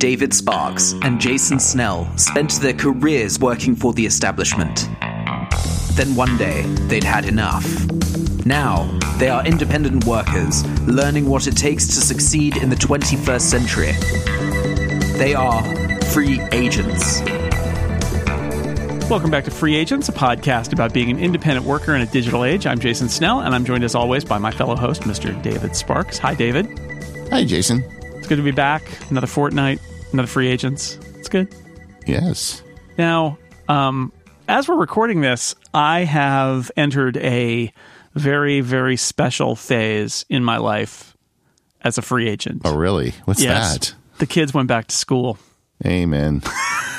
David Sparks and Jason Snell spent their careers working for the establishment. Then one day, they'd had enough. Now, they are independent workers, learning what it takes to succeed in the 21st century. They are free agents. Welcome back to Free Agents, a podcast about being an independent worker in a digital age. I'm Jason Snell, and I'm joined as always by my fellow host, Mr. David Sparks. Hi, David. Hi, Jason. It's good to be back. Another fortnight, another Free Agents. It's good. Yes. Now, um, as we're recording this, I have entered a very, very special phase in my life as a free agent. Oh, really? What's Yes. that? The kids went back to school. Amen.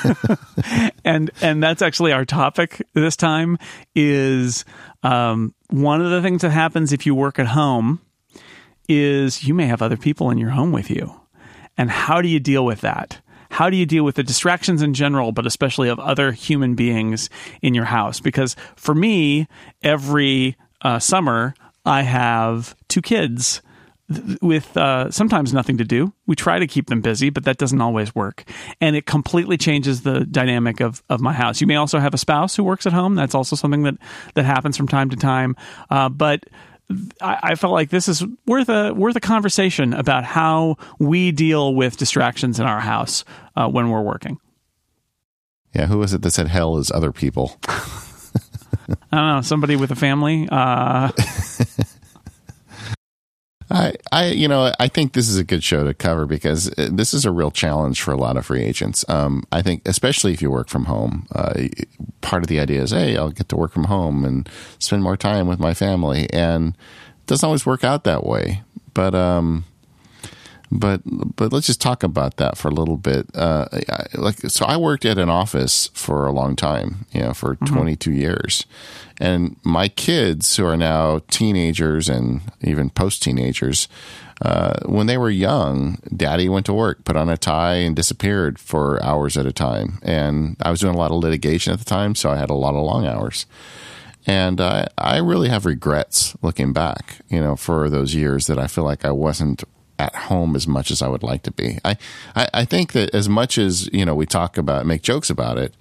and and that's actually our topic this time is um, one of the things that happens if you work at home is you may have other people in your home with you and how do you deal with that how do you deal with the distractions in general but especially of other human beings in your house because for me every uh, summer i have two kids with uh, sometimes nothing to do. We try to keep them busy, but that doesn't always work. And it completely changes the dynamic of, of my house. You may also have a spouse who works at home. That's also something that, that happens from time to time. Uh, but I, I felt like this is worth a worth a conversation about how we deal with distractions in our house uh, when we're working. Yeah, who was it that said hell is other people? I don't know somebody with a family. Uh, I, I, you know, I think this is a good show to cover because uh, this is a real challenge for a lot of free agents. Um, I think, especially if you work from home, uh, part of the idea is, hey, I'll get to work from home and spend more time with my family, and it doesn't always work out that way. But, um, but, but let's just talk about that for a little bit. Uh, I, like, so I worked at an office for a long time, you know, for 22 years. And my kids, who are now teenagers and even post teenagers, uh, when they were young, daddy went to work, put on a tie, and disappeared for hours at a time. And I was doing a lot of litigation at the time, so I had a lot of long hours. And I, I really have regrets looking back, you know, for those years that I feel like I wasn't at home as much as I would like to be. I, I, I think that as much as, you know, we talk about, make jokes about it,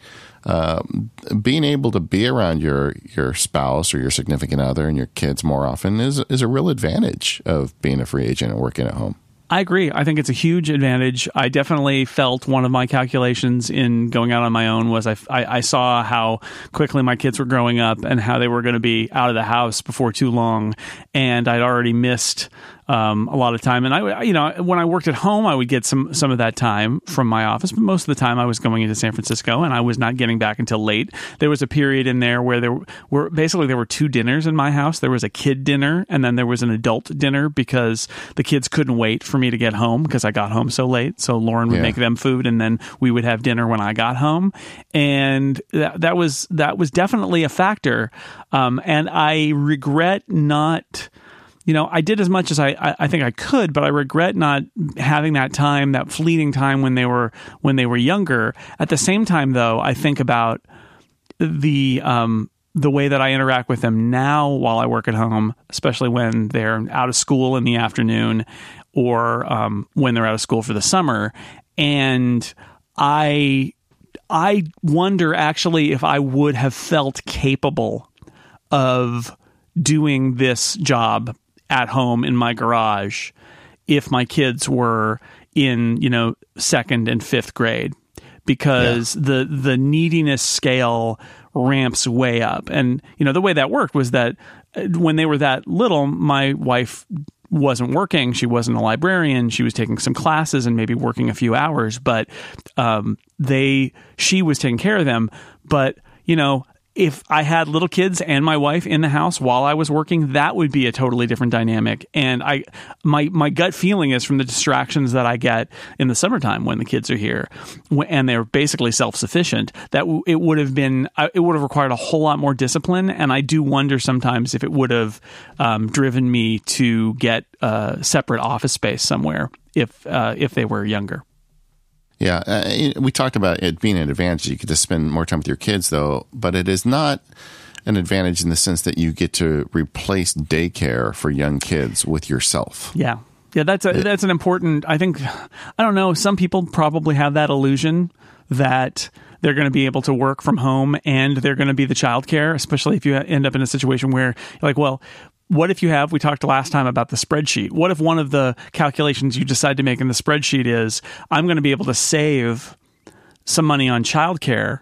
um, being able to be around your your spouse or your significant other and your kids more often is is a real advantage of being a free agent and working at home. I agree. I think it's a huge advantage. I definitely felt one of my calculations in going out on my own was I, I, I saw how quickly my kids were growing up and how they were going to be out of the house before too long, and I'd already missed um, a lot of time. And I, you know, when I worked at home, I would get some some of that time from my office, but most of the time I was going into San Francisco, and I was not getting back until late. There was a period in there where there were basically there were two dinners in my house. There was a kid dinner, and then there was an adult dinner because the kids couldn't wait for me to get home because I got home so late. So Lauren would Yeah. make them food, and then we would have dinner when I got home, and that that was that was definitely a factor. Um, and I regret not you know, I did as much as I, I, I think I could, but I regret not having that time, that fleeting time when they were when they were younger. At the same time, though, I think about the um, the way that I interact with them now while I work at home, especially when they're out of school in the afternoon or um, when they're out of school for the summer, and I I wonder actually if I would have felt capable of doing this job at home in my garage if my kids were in you know second and fifth grade because the the neediness scale ramps way up. And you know the way that worked was that uh, when they were that little my wife wasn't working. She wasn't a librarian. She was taking some classes and maybe working a few hours. But um, they she was taking care of them. But you know if I had little kids and my wife in the house while I was working, that would be a totally different dynamic. And I, my my gut feeling is from the distractions that I get in the summertime when the kids are here, and they're basically self sufficient. That it would have been, uh, it would have required a whole lot more discipline. And I do wonder sometimes if it would have um, driven me to get a separate office space somewhere if uh, if they were younger. Yeah, uh, we talked about it being an advantage. You get to spend more time with your kids, though, but it is not an advantage in the sense that you get to replace daycare for young kids with yourself. Yeah. Yeah, that's a, that's an important. I think I don't know. Some people probably have that illusion that they're going to be able to work from home and they're going to be the childcare, especially if you end up in a situation where you're like, well, what if you have we talked last time about the spreadsheet what if one of the calculations you decide to make in the spreadsheet is i'm going to be able to save some money on childcare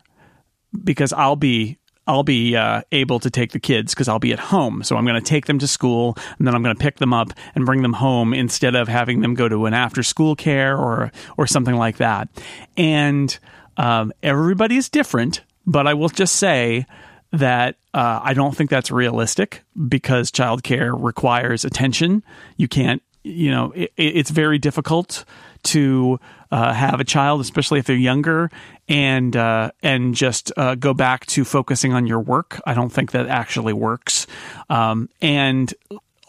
because i'll be I'll be uh, able to take the kids because I'll be at home. So I'm going to take them to school and then I'm going to pick them up and bring them home instead of having them go to an after school care or or something like that. And um, everybody's different, but I will just say that uh, I don't think that's realistic because childcare requires attention. You can't, you know, it, it's very difficult to uh, have a child, especially if they're younger, and uh, and just uh, go back to focusing on your work. I don't think that actually works. Um, and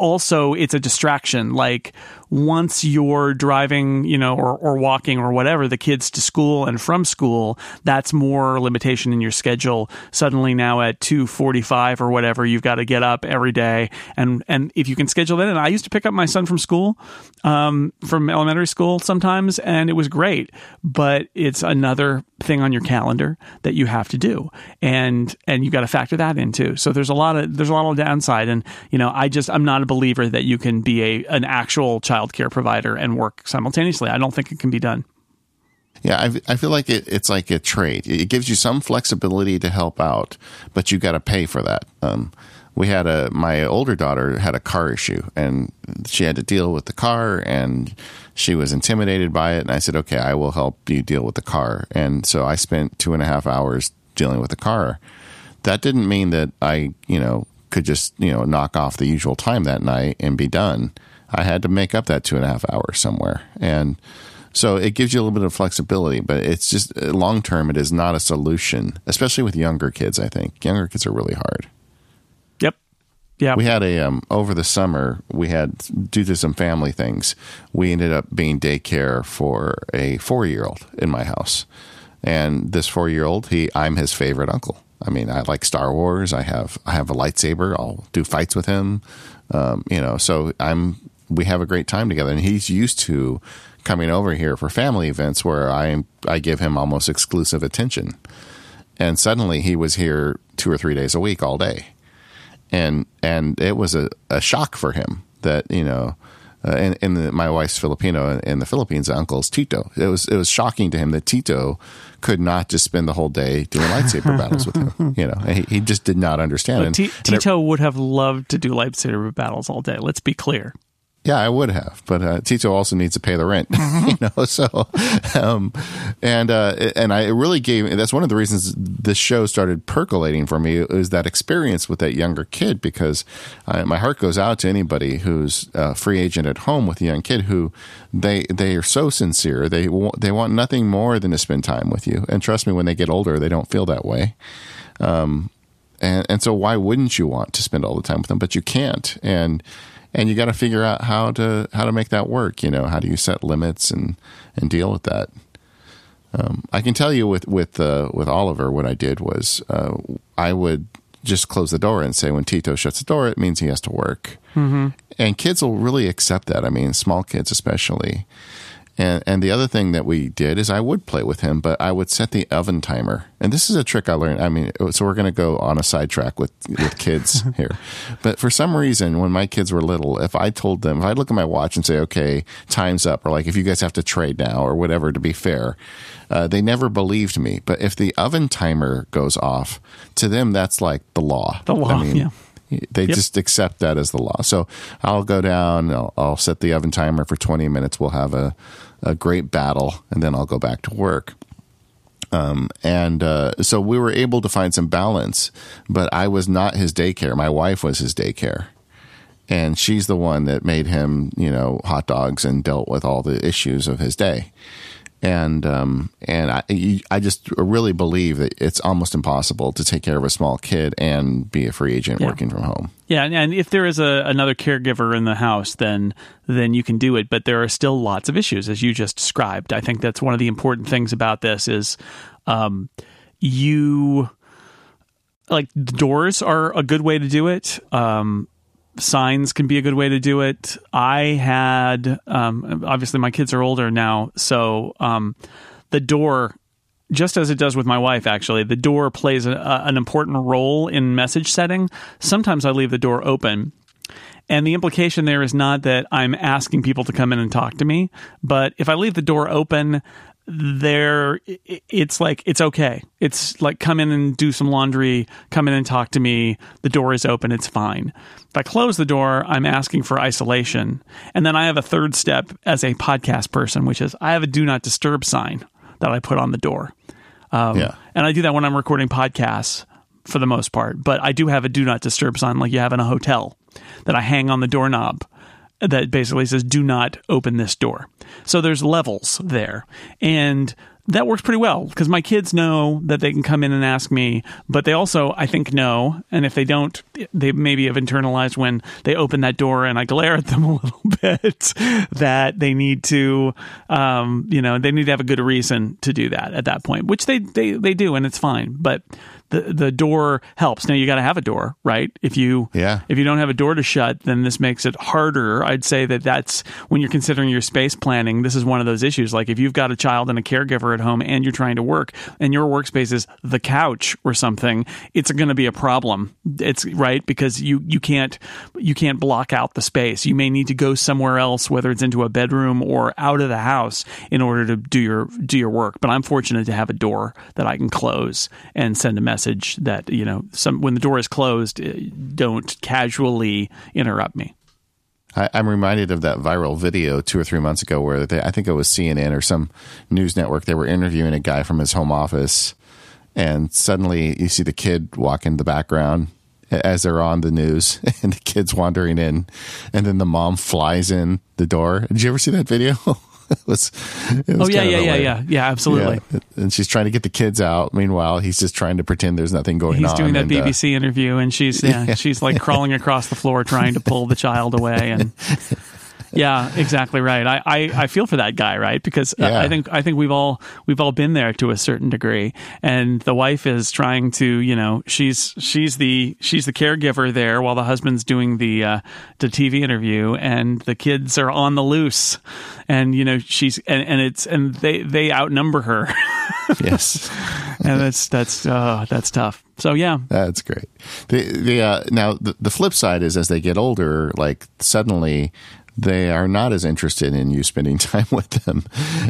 also, it's a distraction. Like once you're driving, you know, or, or walking or whatever, the kids to school and from school, that's more limitation in your schedule. Suddenly now at 245 or whatever, you've got to get up every day. And, and if you can schedule that, and I used to pick up my son from school, um, from elementary school sometimes, and it was great, but it's another thing on your calendar that you have to do. And, and you got to factor that in too. So there's a lot of, there's a lot of downside. And, you know, I just, I'm not a believer that you can be a, an actual child childcare provider and work simultaneously. I don't think it can be done. Yeah, I, I feel like it, it's like a trade. It gives you some flexibility to help out, but you got to pay for that. Um, we had a my older daughter had a car issue, and she had to deal with the car, and she was intimidated by it. And I said, "Okay, I will help you deal with the car." And so I spent two and a half hours dealing with the car. That didn't mean that I, you know, could just you know knock off the usual time that night and be done. I had to make up that two and a half hours somewhere. And so it gives you a little bit of flexibility, but it's just uh, long term, it is not a solution, especially with younger kids. I think younger kids are really hard. Yep. Yeah. We had a, um, over the summer, we had, due to some family things, we ended up being daycare for a four year old in my house. And this four year old, he, I'm his favorite uncle. I mean, I like Star Wars. I have, I have a lightsaber. I'll do fights with him. Um, you know, so I'm we have a great time together. And he's used to coming over here for family events where I I give him almost exclusive attention. And suddenly he was here two or three days a week all day, and and it was a, a shock for him that you know. Uh, and, and the, my wife's Filipino in the Philippines, uncle's Tito. It was it was shocking to him that Tito could not just spend the whole day doing lightsaber battles with him. You know, he, he just did not understand. Well, T- Tito it, would have loved to do lightsaber battles all day. Let's be clear. Yeah, I would have, but uh, Tito also needs to pay the rent, you know. So, um, and uh, and I really gave. That's one of the reasons this show started percolating for me is that experience with that younger kid because uh, my heart goes out to anybody who's a free agent at home with a young kid who they they are so sincere. They they want nothing more than to spend time with you. And trust me, when they get older, they don't feel that way. Um, and and so why wouldn't you want to spend all the time with them? But you can't. And and you got to figure out how to how to make that work. You know, how do you set limits and and deal with that? Um, I can tell you with with uh, with Oliver, what I did was uh, I would just close the door and say when Tito shuts the door, it means he has to work. Mm-hmm. And kids will really accept that. I mean, small kids especially. And, and the other thing that we did is I would play with him, but I would set the oven timer. And this is a trick I learned. I mean, so we're going to go on a sidetrack with, with kids here. But for some reason, when my kids were little, if I told them, if I'd look at my watch and say, okay, time's up, or like if you guys have to trade now or whatever to be fair, uh, they never believed me. But if the oven timer goes off, to them, that's like the law. The law, I mean, yeah they yep. just accept that as the law. So I'll go down, I'll, I'll, set the oven timer for 20 minutes. We'll have a, a great battle, and then I'll go back to work. Um, and uh, so we were able to find some balance, but I was not his daycare. My wife was his daycare. And she's the one that made him, you know, hot dogs and dealt with all the issues of his day and um, and I I just really believe that it's almost impossible to take care of a small kid and be a free agent yeah. working from home. Yeah, and if there is a, another caregiver in the house, then then you can do it. But there are still lots of issues, as you just described. I think that's one of the important things about this is um, you like the doors are a good way to do it. Um, signs can be a good way to do it. I had, um, obviously, my kids are older now, so um, the door, just as it does with my wife, actually, the door plays a, a, an important role in message setting. Sometimes I leave the door open. And the implication there is not that I'm asking people to come in and talk to me, but if I leave the door open, there it's like it's okay. It's like come in and do some laundry come in and talk to me. The door is open it's fine. If i close the door i'm asking for isolation. And then i have a third step as a podcast person which is i have a do not disturb sign that i put on the door. Um, yeah. and i do that when i'm recording podcasts for the most part but i do have a do not disturb sign like you have in a hotel that i hang on the doorknob that basically says do not open this door. So there's levels there. And that works pretty well because my kids know that they can come in and ask me, but they also, I think, know. And if they don't, they maybe have internalized when they open that door and I glare at them a little bit that they need to, um, you know, they need to have a good reason to do that at that point, which they, they, they do, and it's fine. But the the door helps. Now you got to have a door, right? If you yeah. if you don't have a door to shut, then this makes it harder. I'd say that that's when you're considering your space planning. This is one of those issues. Like if you've got a child and a caregiver at home and you're trying to work and your workspace is the couch or something, it's going to be a problem. It's right because you you can't you can't block out the space. You may need to go somewhere else, whether it's into a bedroom or out of the house, in order to do your do your work. But I'm fortunate to have a door that I can close and send a message message that you know some when the door is closed, uh, don't casually interrupt me. I, am reminded of that viral video two or three months ago where they, I think it was CNN or some news network. They were interviewing a guy from his home office, and suddenly you see the kid walk in the background as they're on the news, and the kid's wandering in, and then the mom flies in the door. Did you ever see that video? was, was, oh yeah, yeah, yeah, yeah, yeah, absolutely. Yeah. And she's trying to get the kids out. Meanwhile, he's just trying to pretend there's nothing going he's on. He's doing that and, BBC uh, interview, and she's yeah, she's like crawling across the floor trying to pull the child away, and yeah, exactly right. I, I, I, feel for that guy, right? Because uh, yeah. I think I think we've all we've all been there to a certain degree. And the wife is trying to, you know, she's she's the she's the caregiver there while the husband's doing the uh, the TV interview, and the kids are on the loose. And you know she's and, and it's and they they outnumber her. yes, and that's that's uh, that's tough. So yeah, that's great. The the uh, now the, the flip side is as they get older, like suddenly they are not as interested in you spending time with them.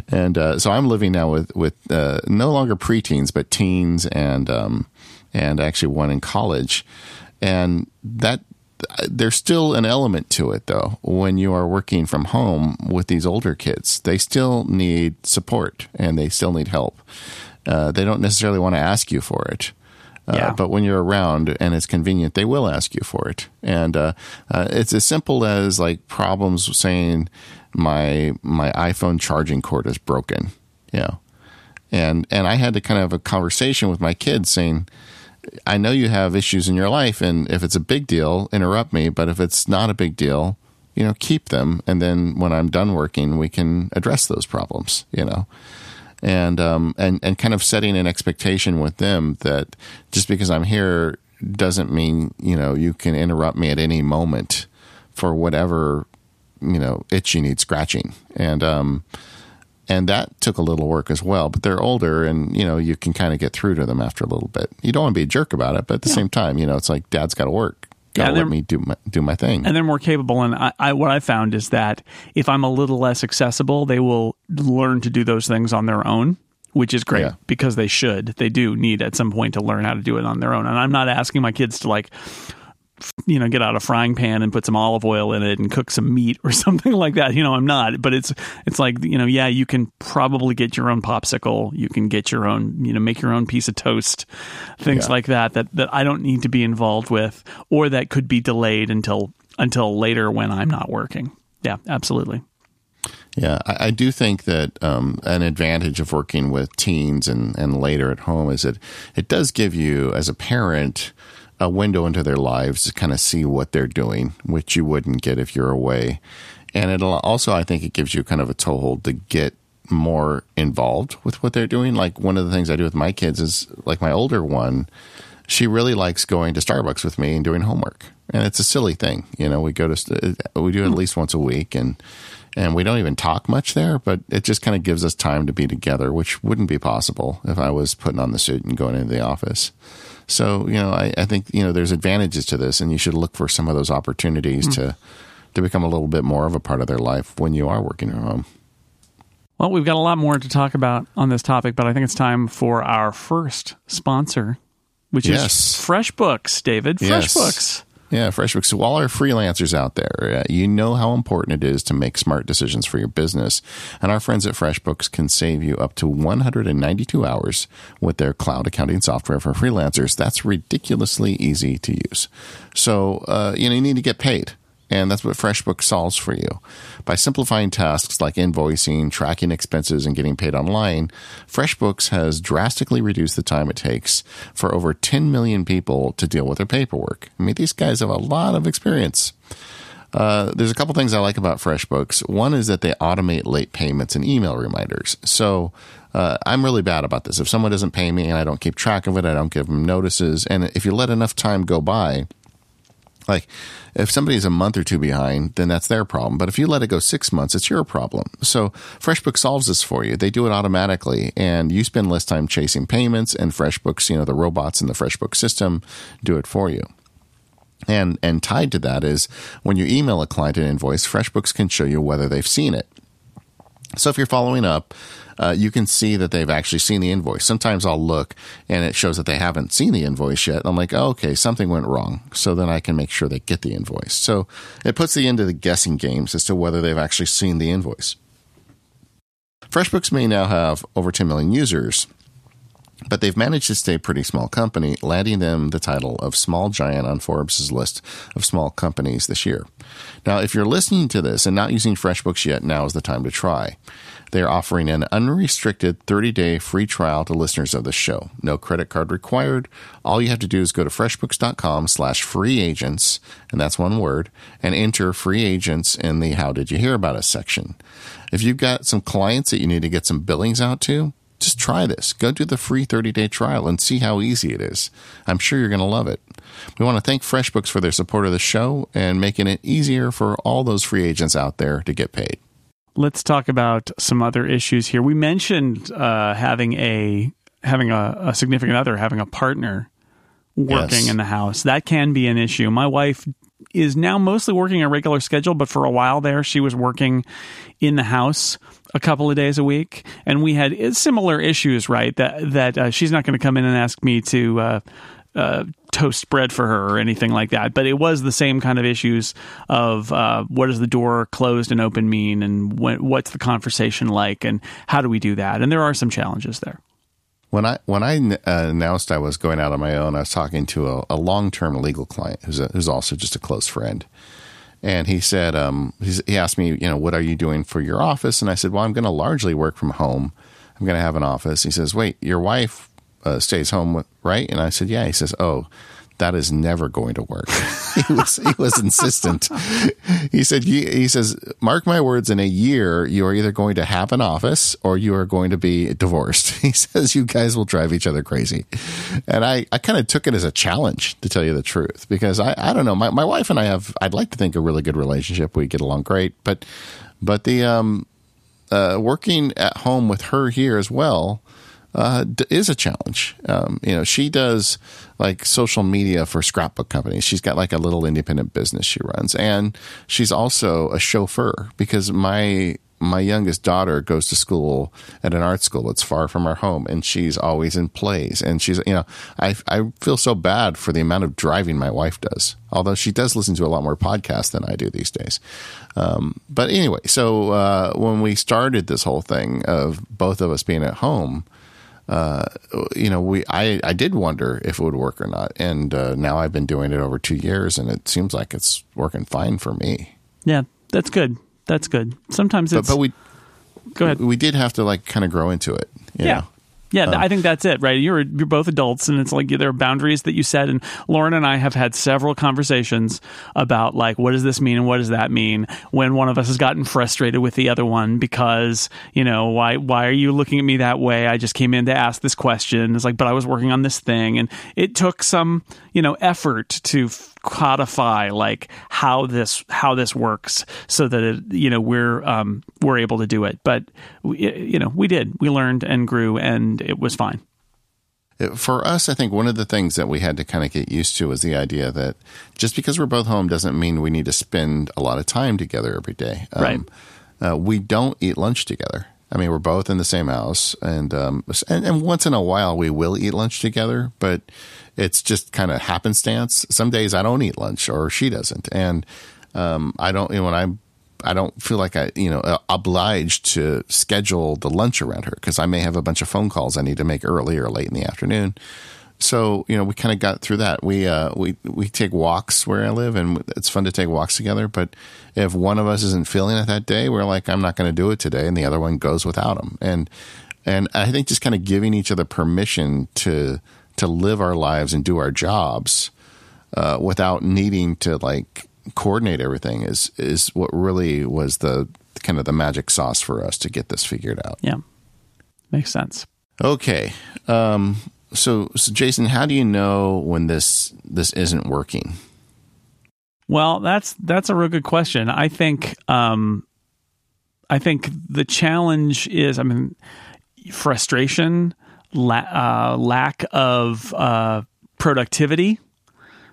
And uh, so I'm living now with with uh, no longer preteens, but teens and um, and actually one in college, and that there's still an element to it though. When you are working from home with these older kids they still need support and they still need help. Uh, they don't necessarily want to ask you for it. uh, yeah. But when you're around and it's convenient, they will ask you for it. And uh, uh, it's as simple as like problems saying my my iPhone charging cord is broken. You know, and and I had to kind of have a conversation with my kids saying. I know you have issues in your life, and if it's a big deal, interrupt me. But if it's not a big deal, you know, keep them. And then when I'm done working, we can address those problems, you know and um, and and kind of setting an expectation with them that just because I'm here doesn't mean you know you can interrupt me at any moment for whatever you know itch you need scratching. And um and that took a little work as well but they're older and you know you can kind of get through to them after a little bit. You don't want to be a jerk about it but at the yeah. same time you know it's like dad's got to work yeah, let me do my, do my thing. And they're more capable. And I, I, what I found is that if I'm a little less accessible, they will learn to do those things on their own. Which is great yeah. because they should. They do need at some point to learn how to do it on their own. And I'm not asking my kids to like you know get out a frying pan and put some olive oil in it and cook some meat or something like that. You know i'm not but it's it's like you know yeah you can probably get your own popsicle. You can get your own you know make your own piece of toast things yeah. like that that that i don't need to be involved with or that could be delayed until until later when i'm not working. Yeah absolutely. Yeah, I, I, do think that um, an advantage of working with teens and, and later at home is that it does give you, as a parent, a window into their lives to kind of see what they're doing, which you wouldn't get if you're away. And it'll also, I think, it gives you kind of a toehold to get more involved with what they're doing. Like one of the things I do with my kids is like my older one, she really likes going to Starbucks with me and doing homework. And it's a silly thing, you know. We go to uh, we do it at hmm. least once a week, and and we don't even talk much there, but it just kind of gives us time to be together, which wouldn't be possible if I was putting on the suit and going into the office. So you know, I, I think you know there's advantages to this, and you should look for some of those opportunities mm. to to become a little bit more of a part of their life when you are working from home. Well, we've got a lot more to talk about on this topic, but I think it's time for our first sponsor, which yes. is FreshBooks, David. FreshBooks. Yes. Yeah, FreshBooks. So, all our freelancers out there, uh, you know how important it is to make smart decisions for your business. And our friends at FreshBooks can save you up to 192 hours with their cloud accounting software for freelancers. That's ridiculously easy to use. So, uh, you know, you need to get paid. And that's what FreshBooks solves for you. By simplifying tasks like invoicing, tracking expenses, and getting paid online, FreshBooks has drastically reduced the time it takes for over 10 million people to deal with their paperwork. I mean, these guys have a lot of experience. Uh, there's a couple things I like about FreshBooks. One is that they automate late payments and email reminders. So uh, I'm really bad about this. If someone doesn't pay me and I don't keep track of it, I don't give them notices. And if you let enough time go by, like if somebody's a month or two behind, then that's their problem. But if you let it go six months, it's your problem. So FreshBooks solves this for you. They do it automatically and you spend less time chasing payments and FreshBooks, you know, the robots in the FreshBooks system do it for you. And and tied to that is when you email a client an invoice, FreshBooks can show you whether they've seen it. So if you're following up, uh, you can see that they've actually seen the invoice. Sometimes I'll look and it shows that they haven't seen the invoice yet. I'm like, oh, okay, something went wrong. So then I can make sure they get the invoice. So it puts the end of the guessing games as to whether they've actually seen the invoice. FreshBooks may now have over 10 million users, but they've managed to stay a pretty small company, landing them the title of small giant on Forbes' list of small companies this year. Now, if you're listening to this and not using FreshBooks yet, now is the time to try. They are offering an unrestricted 30 day free trial to listeners of the show. No credit card required. All you have to do is go to freshbooks.com slash free agents, and that's one word, and enter free agents in the How Did You Hear About Us section. If you've got some clients that you need to get some billings out to, just try this. Go do the free 30 day trial and see how easy it is. I'm sure you're going to love it. We want to thank FreshBooks for their support of the show and making it easier for all those free agents out there to get paid. Let's talk about some other issues here. We mentioned uh, having a having a, a, significant other, having a partner working yes. in the house. That can be an issue. My wife is now mostly working a regular schedule, but for a while there, she was working in the house a couple of days a week, and we had similar issues. Right, that that uh, she's not going to come in and ask me to. Uh, uh, toast bread for her or anything like that. But it was the same kind of issues of uh, what does the door closed and open mean, and what's the conversation like, and how do we do that? And there are some challenges there. When I when I uh, announced I was going out on my own, I was talking to a, a long term legal client who's a, who's also just a close friend, and he said um, he asked me, you know, what are you doing for your office? And I said, well, I'm going to largely work from home. I'm going to have an office. He says, wait, your wife uh, stays home, right? And I said, yeah. He says, oh, that is never going to work. he was he was insistent. He said he, says, mark my words, in a year you are either going to have an office or you are going to be divorced. He says you guys will drive each other crazy. And I, I kind of took it as a challenge to tell you the truth because I, I don't know. My my wife and I have I'd like to think a really good relationship. We get along great, but but the um uh, working at home with her here as well uh, is a challenge. Um, you know, she does like social media for scrapbook companies. She's got like a little independent business she runs, and she's also a chauffeur because my my youngest daughter goes to school at an art school that's far from our home and she's always in plays and she's you know I, I feel so bad for the amount of driving my wife does although she does listen to a lot more podcasts than i do these days um, but anyway so uh, when we started this whole thing of both of us being at home uh, you know, we I, I did wonder if it would work or not, and uh, now I've been doing it over two years, and it seems like it's working fine for me. Yeah, that's good. That's good. Sometimes it's. But, but we go ahead. We did have to like kind of grow into it. yeah. Know? Yeah, um, I think that's it, right? You're you're both adults, and it's like there are boundaries that you set. And Lauren and I have had several conversations about like what does this mean and what does that mean when one of us has gotten frustrated with the other one because you know why why are you looking at me that way? I just came in to ask this question. It's like, but I was working on this thing, and it took some you know effort to codify like how this how this works so that it, you know we're um, we're able to do it. But we, you know we did we learned and grew and it was fine. For us, I think one of the things that we had to kind of get used to was the idea that just because we're both home doesn't mean we need to spend a lot of time together every day. Um, right. Uh, we don't eat lunch together. I mean, we're both in the same house, and, um, and and once in a while we will eat lunch together, but it's just kind of happenstance. Some days I don't eat lunch, or she doesn't, and um, I don't. You know, when I I don't feel like I, you know, uh, obliged to schedule the lunch around her because I may have a bunch of phone calls I need to make early or late in the afternoon. So you know, we kind of got through that. We uh, we we take walks where I live, and it's fun to take walks together. But if one of us isn't feeling it that day, we're like, I'm not going to do it today, and the other one goes without them. And and I think just kind of giving each other permission to to live our lives and do our jobs uh, without needing to like coordinate everything is is what really was the kind of the magic sauce for us to get this figured out. Yeah, makes sense. Okay, um, so so Jason, how do you know when this this isn't working? Well, that's that's a real good question. I think um, I think the challenge is, I mean, frustration, la- uh, lack of uh, productivity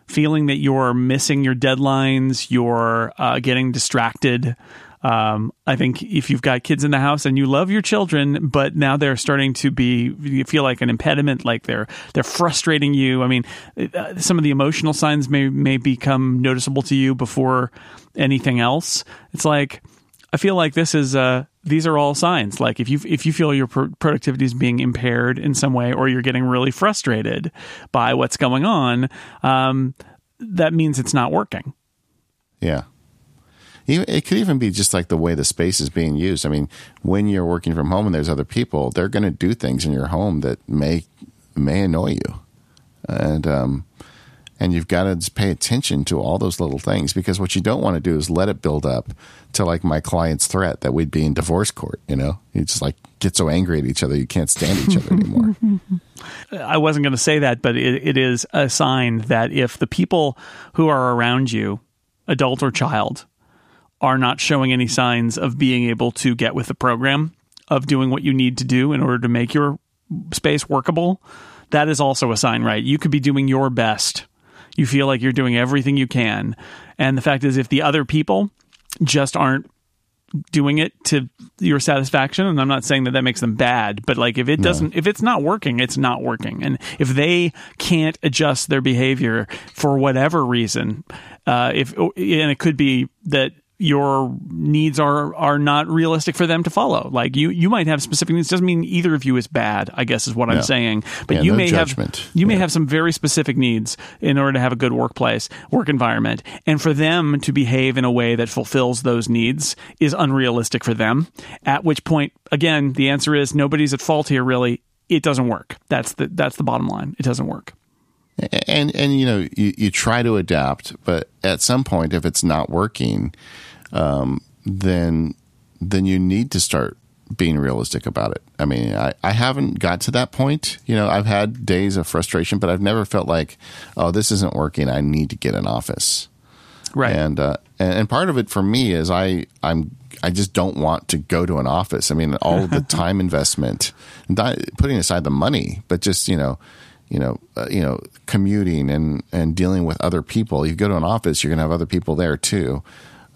feeling that you're missing your deadlines, you're uh, getting distracted. Um, I think if you've got kids in the house and you love your children, but now they're starting to be, you feel like an impediment, like they're they're frustrating you. I mean, uh, some of the emotional signs may may become noticeable to you before anything else. It's like I feel like this is uh, these are all signs. Like if you if you feel your productivity is being impaired in some way, or you're getting really frustrated by what's going on, um, that means it's not working. Yeah. It could even be just like the way the space is being used. I mean, when you're working from home and there's other people, they're going to do things in your home that may may annoy you, and um, and you've got to pay attention to all those little things because what you don't want to do is let it build up to like my client's threat that we'd be in divorce court. You know, you just like get so angry at each other you can't stand each other anymore. I wasn't going to say that, but it, it is a sign that if the people who are around you, adult or child, are not showing any signs of being able to get with the program of doing what you need to do in order to make your space workable, that is also a sign, right? You could be doing your best you feel like you're doing everything you can. And the fact is, if the other people just aren't doing it to your satisfaction and i'm not saying that that makes them bad but like if it doesn't no. if it's not working it's not working and if they can't adjust their behavior for whatever reason uh, if and it could be that your needs are are not realistic for them to follow. Like you you might have specific needs. Doesn't mean either of you is bad. I guess is what I'm saying. But yeah, you no may judgment. have you yeah. may have some very specific needs in order to have a good workplace, work environment, and for them to behave in a way that fulfills those needs is unrealistic for them. At which point, again, the answer is nobody's at fault here. Really, it doesn't work. That's the that's the bottom line. It doesn't work. And and you know you, you try to adapt, but at some point, if it's not working um, then then you need to start being realistic about it. I mean, I, I haven't got to that point. You know, I've had days of frustration, but I've never felt like, oh, this isn't working. I need to get an office. Right. And uh, and part of it for me is I I'm I just don't want to go to an office. I mean, all the time investment, not putting aside the money, but just you know, you know, uh, you know, commuting and and dealing with other people. You go to an office, you're going to have other people there too.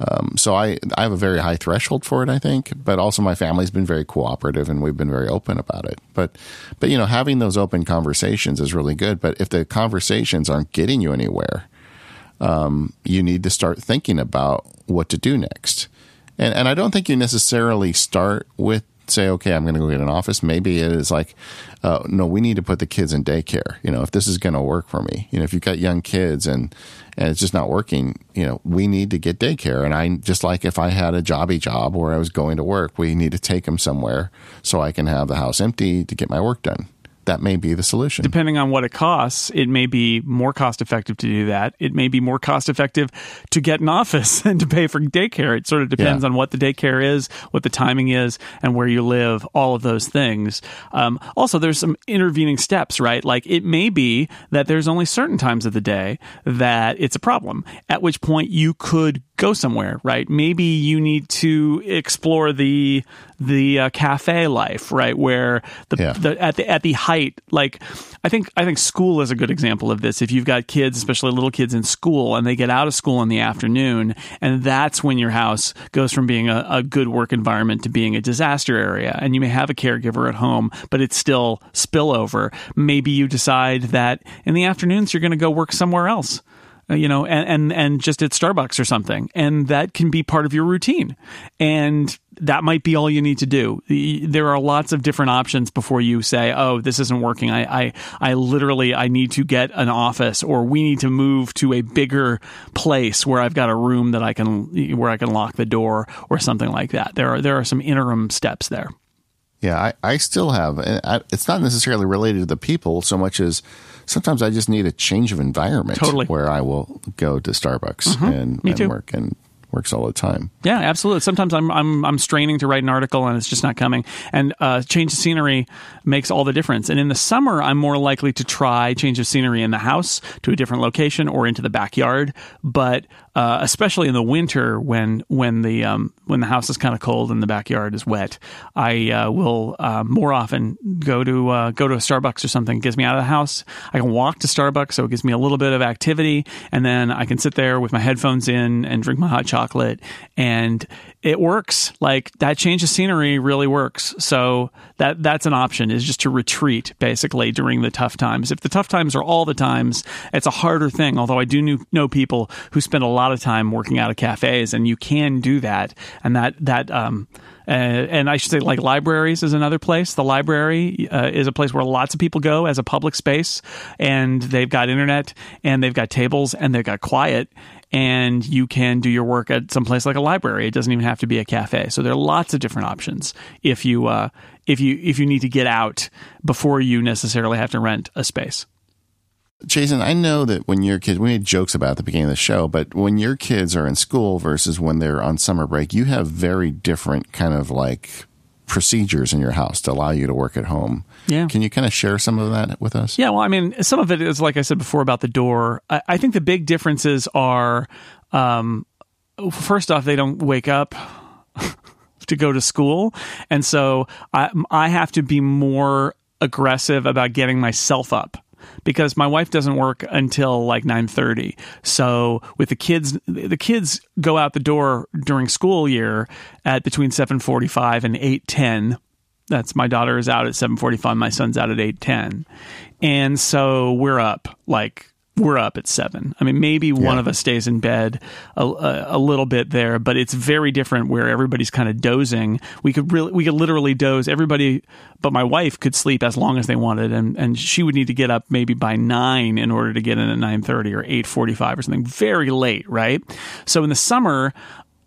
Um, so I I have a very high threshold for it, I think, but also my family's been very cooperative and we've been very open about it. But but you know, having those open conversations is really good. But if the conversations aren't getting you anywhere, um, you need to start thinking about what to do next. And and I don't think you necessarily start with say, okay, I'm going to go get an office. Maybe it is like, uh, no, we need to put the kids in daycare. You know, if this is going to work for me, you know, if you've got young kids and and it's just not working, you know, we need to get daycare. And I just like if I had a jobby job where I was going to work, we need to take them somewhere so I can have the house empty to get my work done. That may be the solution. Depending on what it costs, it may be more cost effective to do that. It may be more cost effective to get an office and to pay for daycare. It sort of depends Yeah. on what the daycare is, what the timing is, and where you live, all of those things. Um, also, there's some intervening steps, right? Like it may be that there's only certain times of the day that it's a problem, at which point you could go somewhere, right? Maybe you need to explore the the uh, cafe life, right? Where the, Yeah. the at the at the height, like I think I think school is a good example of this. If you've got kids, especially little kids in school, and they get out of school in the afternoon, and that's when your house goes from being a, a good work environment to being a disaster area, and you may have a caregiver at home, but it's still spillover. Maybe you decide that in the afternoons you're going to go work somewhere else uh, you know, and, and and just at Starbucks or something, and that can be part of your routine, and that might be all you need to do. There are lots of different options before you say, "Oh, this isn't working." I, I, I literally, I need to get an office, or we need to move to a bigger place where I've got a room that I can, where I can lock the door, or something like that. There are there are some interim steps there. Yeah, I, I still have. and it's not necessarily related to the people so much as sometimes I just need a change of environment. Totally. Mm-hmm. Where I will go to Starbucks and, Me and too. work and works all the time. Yeah, absolutely. Sometimes I'm I'm I'm straining to write an article and it's just not coming. And uh, change of scenery makes all the difference. And in the summer, I'm more likely to try change of scenery in the house to a different location or into the backyard. But uh, especially in the winter, when when the um, when the house is kind of cold and the backyard is wet, I uh, will uh, more often go to uh, go to a Starbucks or something. It gets me out of the house. I can walk to Starbucks, so it gives me a little bit of activity, and then I can sit there with my headphones in and drink my hot chocolate, and it works. Like that change of scenery really works. So that that's an option is just to retreat basically during the tough times. If the tough times are all the times, it's a harder thing. Although I do know people who spend a lot of time working out of cafes, and you can do that, and that that um. Uh, and I should say, like libraries is another place. The library uh, is a place where lots of people go as a public space, and they've got internet, and they've got tables, and they've got quiet, and you can do your work at some place like a library. It doesn't even have to be a cafe. So there are lots of different options if you uh, if you if you need to get out before you necessarily have to rent a space. Jason, I know that when your kids, we made jokes about at the beginning of the show, but when your kids are in school versus when they're on summer break, you have very different kind of like procedures in your house to allow you to work at home. Yeah. Can you kind of share some of that with us? Yeah, well, I mean, some of it is like I said before about the door. I, I think the big differences are, um, first off, they don't wake up to go to school, and so I I have to be more aggressive about getting myself up because my wife doesn't work until like 9:30. So with the kids the kids go out the door during school year at between 7:45 and 8:10 that's my daughter is out at 7:45 my son's out at 8:10 and so we're up like we're up at 7 i mean maybe one of us stays in bed a, a, a little bit there but it's very different where everybody's kind of dozing. We could really we could literally doze. Everybody but my wife could sleep as long as they wanted and and she would need to get up maybe by 9 in order to get in at 9:30 or 8:45 or something. Very late right? So in the summer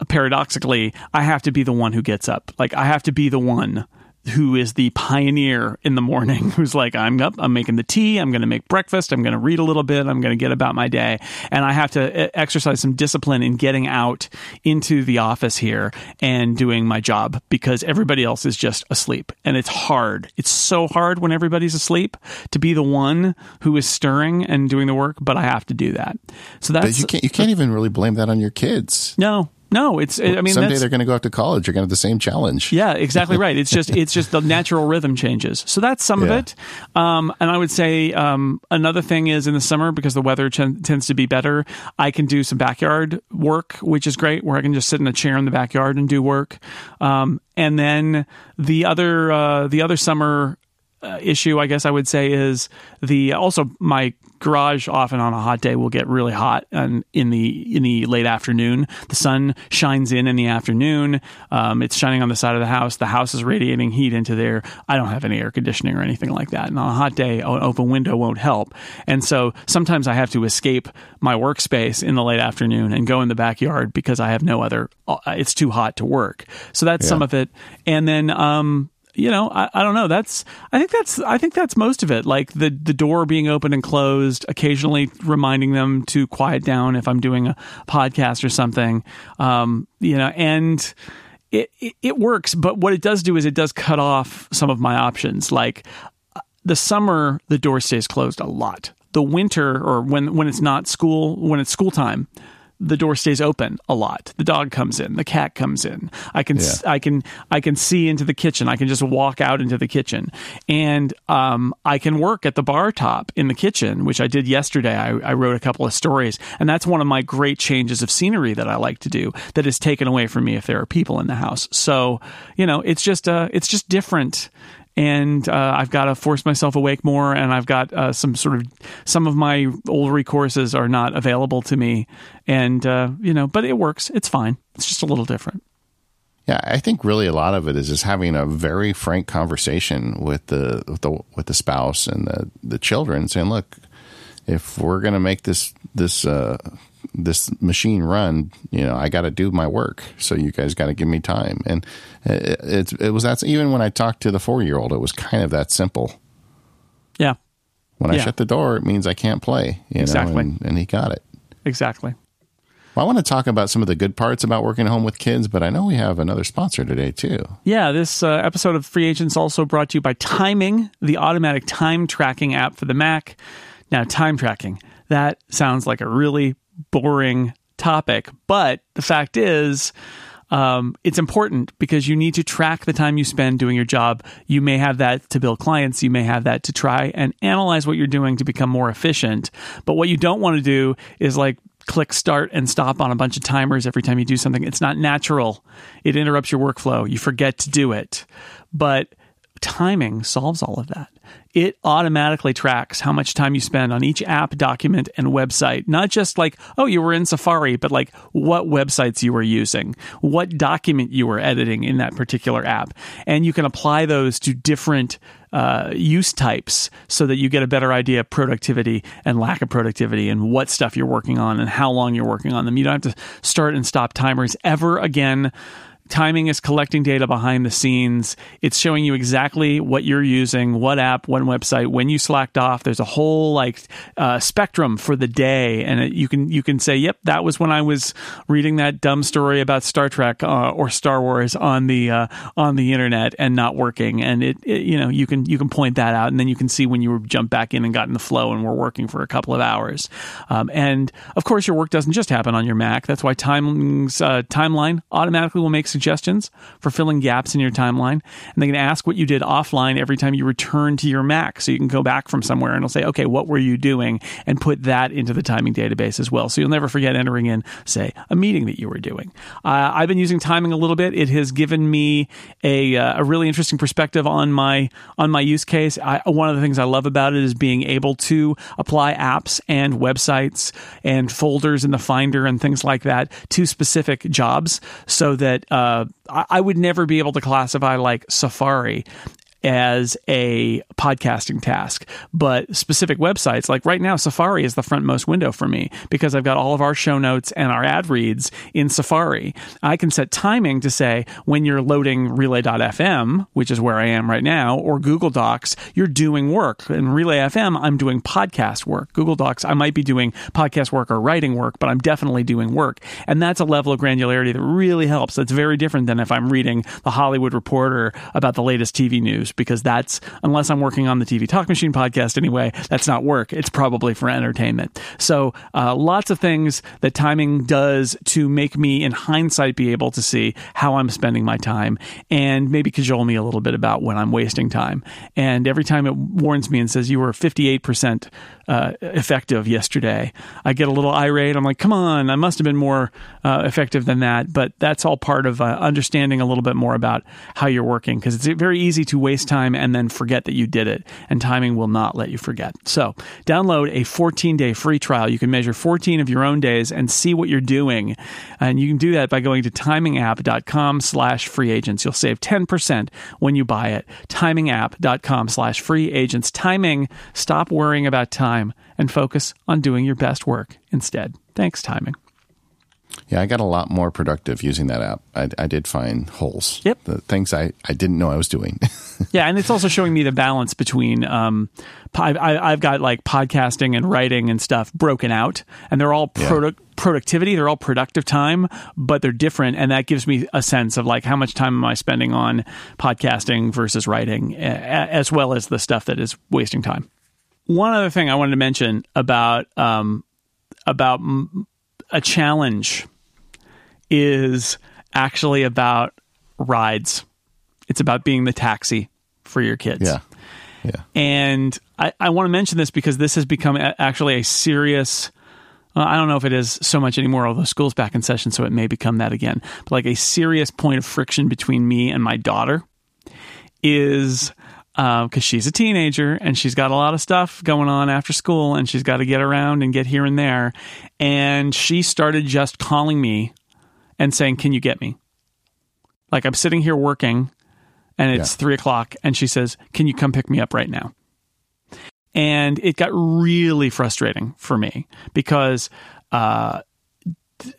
paradoxically, I have to be the one who gets up. Like I have to be the one who is the pioneer in the morning who's like I'm up I'm making the tea I'm going to make breakfast I'm going to read a little bit I'm going to get about my day. And I have to e- exercise some discipline in getting out into the office here and doing my job because everybody else is just asleep. And it's hard. It's so hard when everybody's asleep to be the one who is stirring and doing the work but I have to do that. So that's But you can't, you can't even really blame that on your kids. no no it's I mean Someday they're going to go out to college. You're going to have the same challenge. yeah, exactly right. It's just it's just the natural rhythm changes. So that's some Yeah. of it. Um, and I would say um, another thing is in the summer because the weather ch- tends to be better. I can do some backyard work, which is great, where I can just sit in a chair in the backyard and do work. Um, and then the other uh, the other summer uh, issue, I guess I would say, is the also my garage often on a hot day will get really hot and in the in the late afternoon. The sun shines in in the afternoon. Um, it's shining on the side of the house. The house is radiating heat into there. I don't have any air conditioning or anything like that. And on a hot day, an open window won't help. And so sometimes I have to escape my workspace in the late afternoon and go in the backyard because I have no other. uh, It's too hot to work. So that's some of it. And then um, you know, I, I don't know. That's I think that's I think that's most of it. Like the the door being open and closed, occasionally reminding them to quiet down if I'm doing a podcast or something. Um, you know, and it, it, it works. But what it does do is it does cut off some of my options. Like the summer, the door stays closed a lot. The winter, or when when it's not school, when it's school time, the door stays open a lot. The dog comes in, the cat comes in. I can Yeah. I can I can see into the kitchen. I can just walk out into the kitchen, and um, I can work at the bar top in the kitchen, which I did yesterday. I, I wrote a couple of stories, and that's one of my great changes of scenery that I like to do. That is taken away from me if there are people in the house. So you know, it's just uh, it's just different and uh, I've got to force myself awake more, and I've got uh, some sort of some of my old recourses are not available to me, and uh, you know, but it works. It's fine. It's just a little different. Yeah, I think really a lot of it is just having a very frank conversation with the with the with the spouse and the the children, saying, "Look, if we're going to make this this uh, this machine run, you know, I got to do my work. So you guys got to give me time." And it, it it was that's even when I talked to the four year old, it was kind of that simple. Yeah, When I shut the door, it means I can't play. You Exactly. know, and, and he got it. exactly. Well, I want to talk about some of the good parts about working at home with kids, but I know we have another sponsor today too. Yeah, this uh, episode of Free Agents also brought to you by Timing, the automatic time tracking app for the Mac. Now, time tracking, that sounds like a really boring topic, but the fact is, um, it's important because you need to track the time you spend doing your job. You may have that to build clients. You may have that to try and analyze what you're doing to become more efficient. But what you don't want to do is like click start and stop on a bunch of timers every time you do something. It's not natural. It interrupts your workflow. You forget to do it. But timing solves all of that. It automatically tracks how much time you spend on each app, document, and website. Not just like, oh, you were in Safari, but like what websites you were using, what document you were editing in that particular app. And you can apply those to different uh, use types so that you get a better idea of productivity and lack of productivity and what stuff you're working on and how long you're working on them. You don't have to start and stop timers ever again. Timing is collecting data behind the scenes. It's showing you exactly what you're using, what app, what website, when you slacked off. There's a whole like uh, spectrum for the day, and it, you can you can say, "Yep, that was when I was reading that dumb story about Star Trek uh, or Star Wars on the uh, on the internet and not working." And it, it, you know, you can you can point that out, and then you can see when you jump back in and got in the flow and were working for a couple of hours. Um, and of course, your work doesn't just happen on your Mac. That's why Timing's uh, timeline automatically will make suggestions for filling gaps in your timeline, and they can ask what you did offline every time you return to your Mac, so you can go back from somewhere and it'll say, "Okay, what were you doing?" and put that into the timing database as well. So you'll never forget entering in, say, a meeting that you were doing. Uh, I've been using timing a little bit. It has given me a uh, a really interesting perspective on my on my use case. I, one of the things I love about it is being able to apply apps and websites and folders in the Finder and things like that to specific jobs, so that uh, Uh, I, I would never be able to classify like Safari as a podcasting task, but specific websites like right now, Safari is the frontmost window for me because I've got all of our show notes and our ad reads in Safari. I can set timing to say when you're loading relay.fm, which is where I am right now, or Google Docs, you're doing work. In Relay FM, I'm doing podcast work. Google Docs, I might be doing podcast work or writing work, but I'm definitely doing work. And that's a level of granularity that really helps. That's very different than if I'm reading the Hollywood Reporter about the latest TV news because that's unless I'm working on the TV Talk Machine podcast anyway, that's not work. It's probably for entertainment. So uh, lots of things that timing does to make me, in hindsight, be able to see how I'm spending my time and maybe cajole me a little bit about when I'm wasting time. And every time it warns me and says you were 58 percent uh, effective yesterday, I get a little irate. I'm like, come on, I must have been more uh, effective than that. But that's all part of uh, understanding a little bit more about how you're working because it's very easy to waste time and then forget that you did it. And timing will not let you forget. So download a 14 day free trial. You can measure 14 of your own days and see what you're doing. And you can do that by going to timingapp.com slash free agents. You'll save 10% when you buy it. Timingapp.com slash free agents. Timing, stop worrying about time and focus on doing your best work instead. Thanks, timing. Yeah, I got a lot more productive using that app. I, I did find holes. Yep. The things I, I didn't know I was doing. yeah, and it's also showing me the balance between um, I, have got like podcasting and writing and stuff broken out, and they're all product yeah. productivity. They're all productive time, but they're different, and that gives me a sense of like how much time am I spending on podcasting versus writing, as well as the stuff that is wasting time. One other thing I wanted to mention about um, about a challenge is actually about rides. It's about being the taxi for your kids. Yeah. Yeah. And I, I want to mention this because this has become a, actually a serious. I don't know if it is so much anymore, although school's back in session, so it may become that again. But like a serious point of friction between me and my daughter is because uh, she's a teenager and she's got a lot of stuff going on after school and she's got to get around and get here and there. And she started just calling me and saying, Can you get me? Like I'm sitting here working and it's yeah. three o'clock and she says, Can you come pick me up right now? And it got really frustrating for me because uh,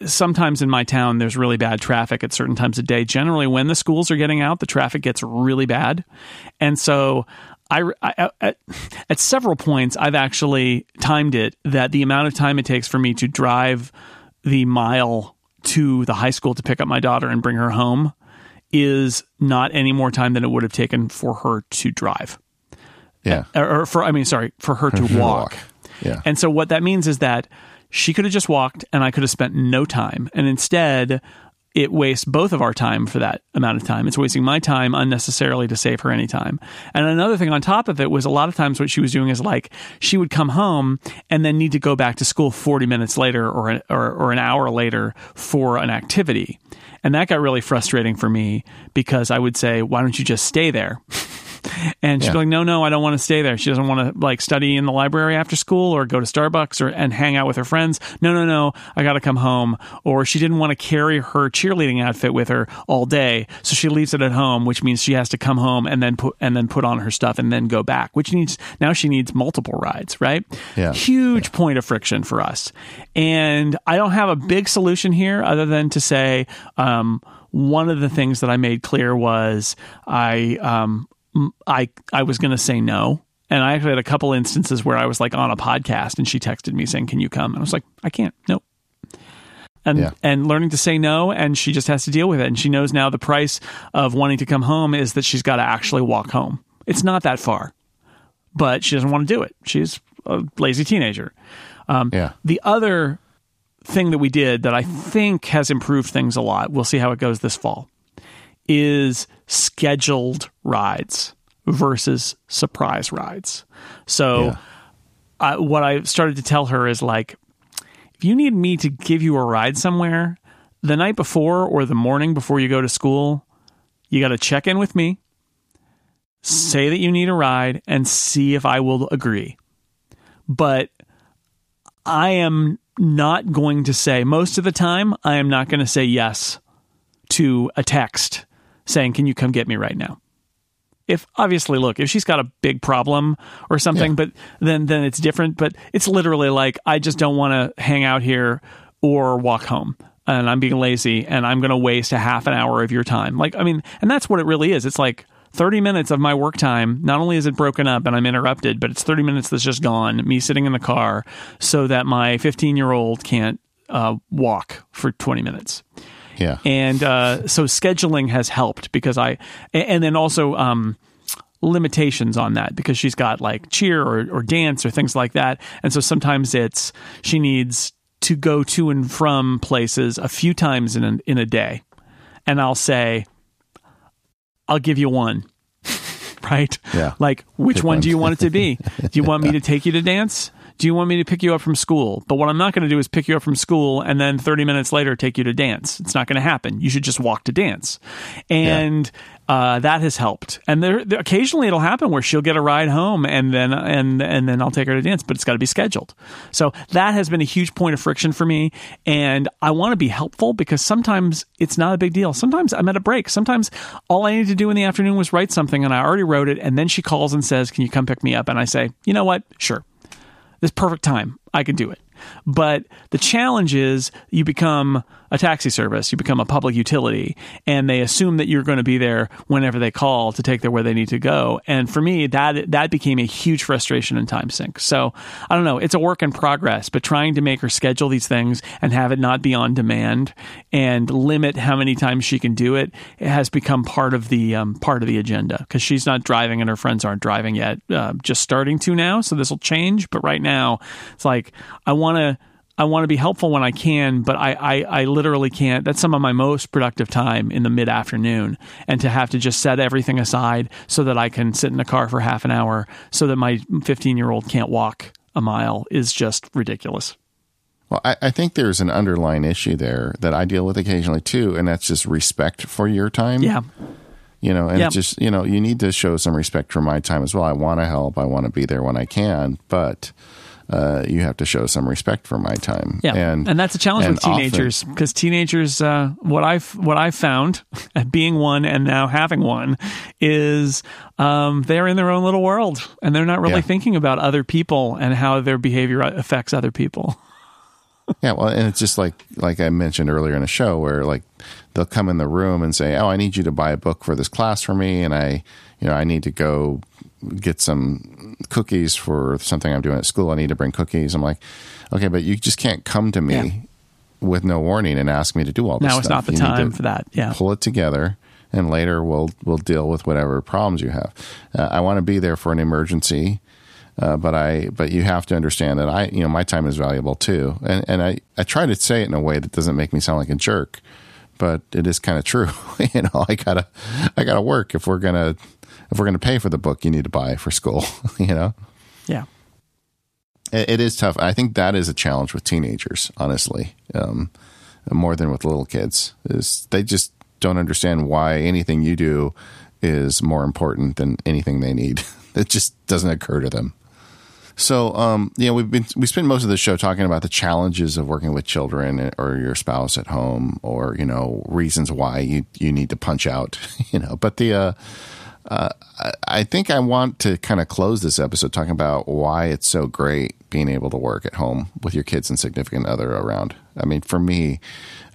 sometimes in my town there's really bad traffic at certain times of day. Generally, when the schools are getting out, the traffic gets really bad, and so I, I at, at, several points I've actually timed it that the amount of time it takes for me to drive the mile to the high school to pick up my daughter and bring her home is not any more time than it would have taken for her to drive. Yeah. Or, or for I mean sorry, for her to walk. walk. Yeah. And so what that means is that she could have just walked and I could have spent no time. And instead, it wastes both of our time for that amount of time. It's wasting my time unnecessarily to save her any time. And another thing on top of it was a lot of times what she was doing is like she would come home and then need to go back to school 40 minutes later or an, or, or an hour later for an activity. And that got really frustrating for me because I would say, why don't you just stay there? And she's yeah. like, no, no, I don't want to stay there. She doesn't want to like study in the library after school or go to Starbucks or and hang out with her friends. No, no, no, I got to come home. Or she didn't want to carry her cheerleading outfit with her all day, so she leaves it at home, which means she has to come home and then put and then put on her stuff and then go back. Which needs now she needs multiple rides, right? Yeah. Huge yeah. point of friction for us. And I don't have a big solution here other than to say. Um, one of the things that I made clear was I um, I I was going to say no. And I actually had a couple instances where I was like on a podcast and she texted me saying, "Can you come?" And I was like, "I can't. Nope." And yeah. and learning to say no and she just has to deal with it and she knows now the price of wanting to come home is that she's got to actually walk home. It's not that far. But she doesn't want to do it. She's a lazy teenager. Um, yeah. The other thing that we did that I think has improved things a lot, we'll see how it goes this fall, is scheduled rides versus surprise rides. So, yeah. I, what I started to tell her is like, if you need me to give you a ride somewhere the night before or the morning before you go to school, you got to check in with me, say that you need a ride, and see if I will agree. But I am not going to say, most of the time, I am not going to say yes to a text saying, Can you come get me right now? If obviously, look, if she's got a big problem or something, yeah. but then then it's different. But it's literally like I just don't want to hang out here or walk home, and I'm being lazy, and I'm going to waste a half an hour of your time. Like I mean, and that's what it really is. It's like 30 minutes of my work time. Not only is it broken up and I'm interrupted, but it's 30 minutes that's just gone. Me sitting in the car so that my 15 year old can't uh, walk for 20 minutes. Yeah. And uh, so scheduling has helped because I, and then also um, limitations on that because she's got like cheer or, or dance or things like that. And so sometimes it's, she needs to go to and from places a few times in a, in a day. And I'll say, I'll give you one. right? Yeah. Like, which one, one do you want it to be? Do you want me to take you to dance? Do you want me to pick you up from school? But what I'm not going to do is pick you up from school and then 30 minutes later take you to dance. It's not going to happen. You should just walk to dance. And yeah. uh, that has helped. And there, there, occasionally it'll happen where she'll get a ride home and then and and then I'll take her to dance, but it's got to be scheduled. So that has been a huge point of friction for me. And I want to be helpful because sometimes it's not a big deal. Sometimes I'm at a break. Sometimes all I need to do in the afternoon was write something and I already wrote it. And then she calls and says, Can you come pick me up? And I say, You know what? Sure this perfect time. I can do it. But the challenge is you become a taxi service. You become a public utility, and they assume that you're going to be there whenever they call to take them where they need to go. And for me, that that became a huge frustration in time sink. So I don't know. It's a work in progress, but trying to make her schedule these things and have it not be on demand and limit how many times she can do it, it has become part of the um, part of the agenda because she's not driving and her friends aren't driving yet. Uh, just starting to now, so this will change. But right now, it's like I want to I want to be helpful when I can, but I, I, I literally can't. That's some of my most productive time in the mid afternoon. And to have to just set everything aside so that I can sit in a car for half an hour so that my 15 year old can't walk a mile is just ridiculous. Well, I, I, think there's an underlying issue there that I deal with occasionally too, and that's just respect for your time. Yeah. You know, and just, you know, you need to show some respect for my time as well. I want to help, I want to be there when I can, but uh, you have to show some respect for my time. Yeah, and and that's a challenge with teenagers because teenagers, uh, what I've what I've found, being one and now having one, is um, they're in their own little world and they're not really yeah. thinking about other people and how their behavior affects other people. yeah, well, and it's just like like I mentioned earlier in a show where like they'll come in the room and say, "Oh, I need you to buy a book for this class for me," and I, you know, I need to go get some cookies for something I'm doing at school. I need to bring cookies. I'm like, okay, but you just can't come to me yeah. with no warning and ask me to do all this. Now it's not the you time for that. Yeah, pull it together, and later we'll we'll deal with whatever problems you have. Uh, I want to be there for an emergency. Uh, but I, but you have to understand that I, you know, my time is valuable too, and and I, I try to say it in a way that doesn't make me sound like a jerk, but it is kind of true. you know, I gotta, I gotta work if we're gonna if we're going to pay for the book you need to buy for school, you know? Yeah. It, it is tough. I think that is a challenge with teenagers, honestly, um, more than with little kids. Is they just don't understand why anything you do is more important than anything they need. it just doesn't occur to them. So, um, you know, we've been we spent most of the show talking about the challenges of working with children or your spouse at home, or you know, reasons why you you need to punch out, you know. But the uh, uh, I think I want to kind of close this episode talking about why it's so great being able to work at home with your kids and significant other around. I mean, for me,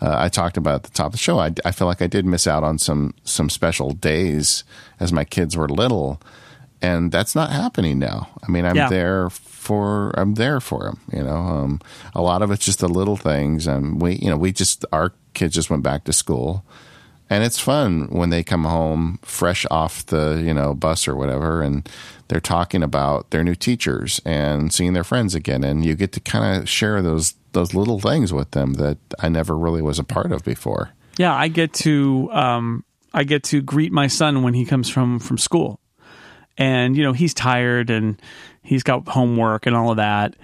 uh, I talked about at the top of the show. I, I feel like I did miss out on some some special days as my kids were little, and that's not happening now. I mean, I'm yeah. there for I'm there for them. You know, um, a lot of it's just the little things, and we you know we just our kids just went back to school and it's fun when they come home fresh off the you know bus or whatever and they're talking about their new teachers and seeing their friends again and you get to kind of share those those little things with them that I never really was a part of before. Yeah, I get to um, I get to greet my son when he comes from from school. And you know, he's tired and he's got homework and all of that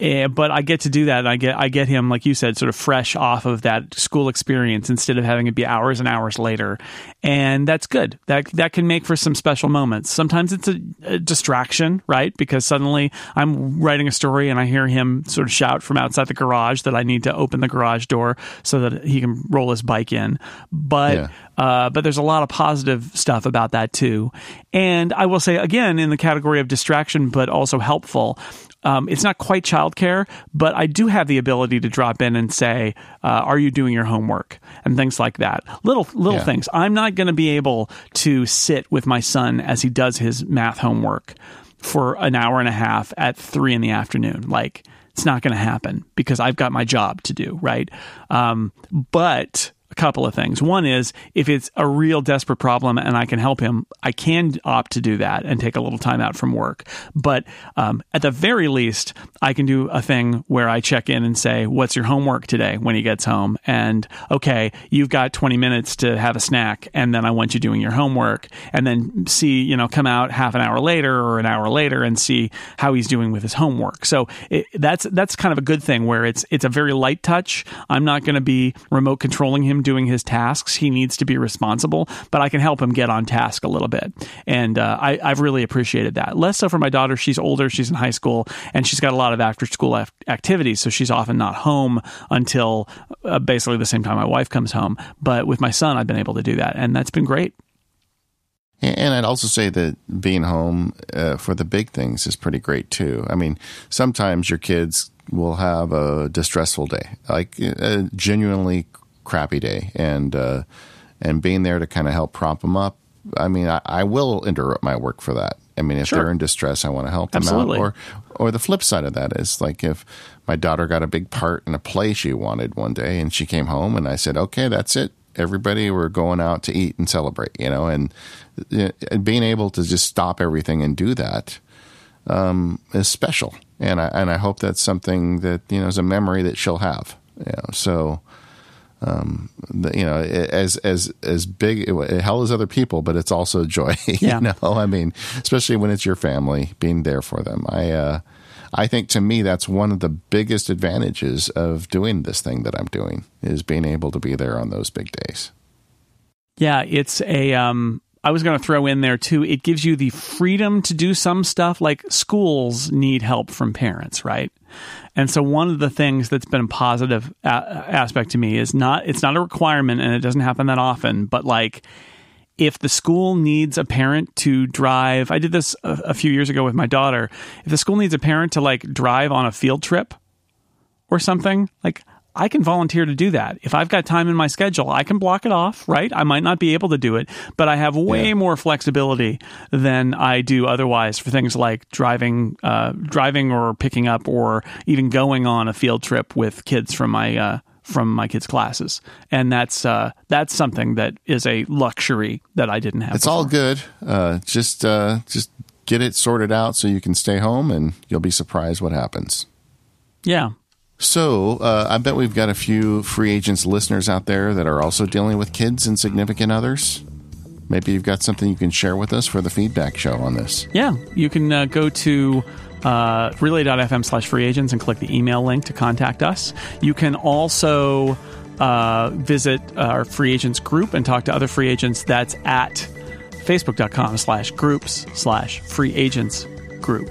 uh, but I get to do that. And I get I get him, like you said, sort of fresh off of that school experience instead of having it be hours and hours later, and that's good. That that can make for some special moments. Sometimes it's a, a distraction, right? Because suddenly I'm writing a story and I hear him sort of shout from outside the garage that I need to open the garage door so that he can roll his bike in. But yeah. Uh, but there's a lot of positive stuff about that too. And I will say again, in the category of distraction, but also helpful, um, it's not quite childcare, but I do have the ability to drop in and say, uh, "Are you doing your homework?" and things like that. Little little yeah. things. I'm not going to be able to sit with my son as he does his math homework for an hour and a half at three in the afternoon. Like it's not going to happen because I've got my job to do, right? Um, but a couple of things. One is if it's a real desperate problem and I can help him, I can opt to do that and take a little time out from work. But um, at the very least, I can do a thing where I check in and say, What's your homework today when he gets home? And okay, you've got 20 minutes to have a snack, and then I want you doing your homework, and then see, you know, come out half an hour later or an hour later and see how he's doing with his homework. So it, that's that's kind of a good thing where it's it's a very light touch. I'm not going to be remote controlling him doing his tasks. He needs to be responsible, but I can help him get on task a little bit. And uh, I, have really appreciated that. Less so for my daughter. She's older. She's in high school and she's got a lot of after school activities. So she's often not home until uh, basically the same time my wife comes home. But with my son, I've been able to do that. And that's been great. And I'd also say that being home uh, for the big things is pretty great too. I mean, sometimes your kids will have a distressful day, like a genuinely crappy day, and uh, and being there to kind of help prop them up. I mean, I, I will interrupt my work for that. I mean, if Sure. they're in distress, I want to help them Absolutely. out. Or, or the flip side of that is like if my daughter got a big part in a play she wanted one day, and she came home, and I said, "Okay, that's it. Everybody, we're going out to eat and celebrate." You know, and, and being able to just stop everything and do that um, is special, and I and I hope that's something that you know is a memory that she'll have. You know, so um, the, you know, as as as big hell as other people, but it's also joy. Yeah. You know, I mean, especially when it's your family, being there for them. I uh, I think to me that's one of the biggest advantages of doing this thing that I'm doing is being able to be there on those big days. Yeah, it's a. Um, I was going to throw in there too. It gives you the freedom to do some stuff like schools need help from parents, right? And so one of the things that's been a positive a- aspect to me is not it's not a requirement and it doesn't happen that often, but like if the school needs a parent to drive, I did this a, a few years ago with my daughter. If the school needs a parent to like drive on a field trip or something, like I can volunteer to do that. If I've got time in my schedule, I can block it off, right? I might not be able to do it, but I have way Yeah. more flexibility than I do otherwise for things like driving, uh, driving or picking up or even going on a field trip with kids from my, uh, from my kids' classes. And that's, uh, that's something that is a luxury that I didn't have. It's all good. Uh, just uh, just get it sorted out so you can stay home, and you'll be surprised what happens. Yeah. So uh, I bet we've got a few free agents listeners out there that are also dealing with kids and significant others. Maybe you've got something you can share with us for the feedback show on this. Yeah, you can uh, go to uh, relay.fm slash free agents and click the email link to contact us. You can also uh, visit our free agents group and talk to other free agents. That's at facebook.com slash groups slash free agents group.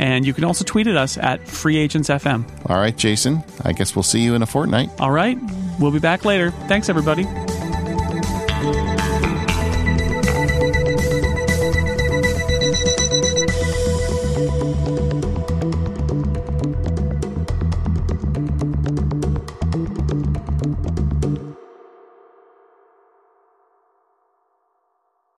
And you can also tweet at us at free agents FM. All right, Jason, I guess we'll see you in a fortnight. All right, we'll be back later. Thanks, everybody.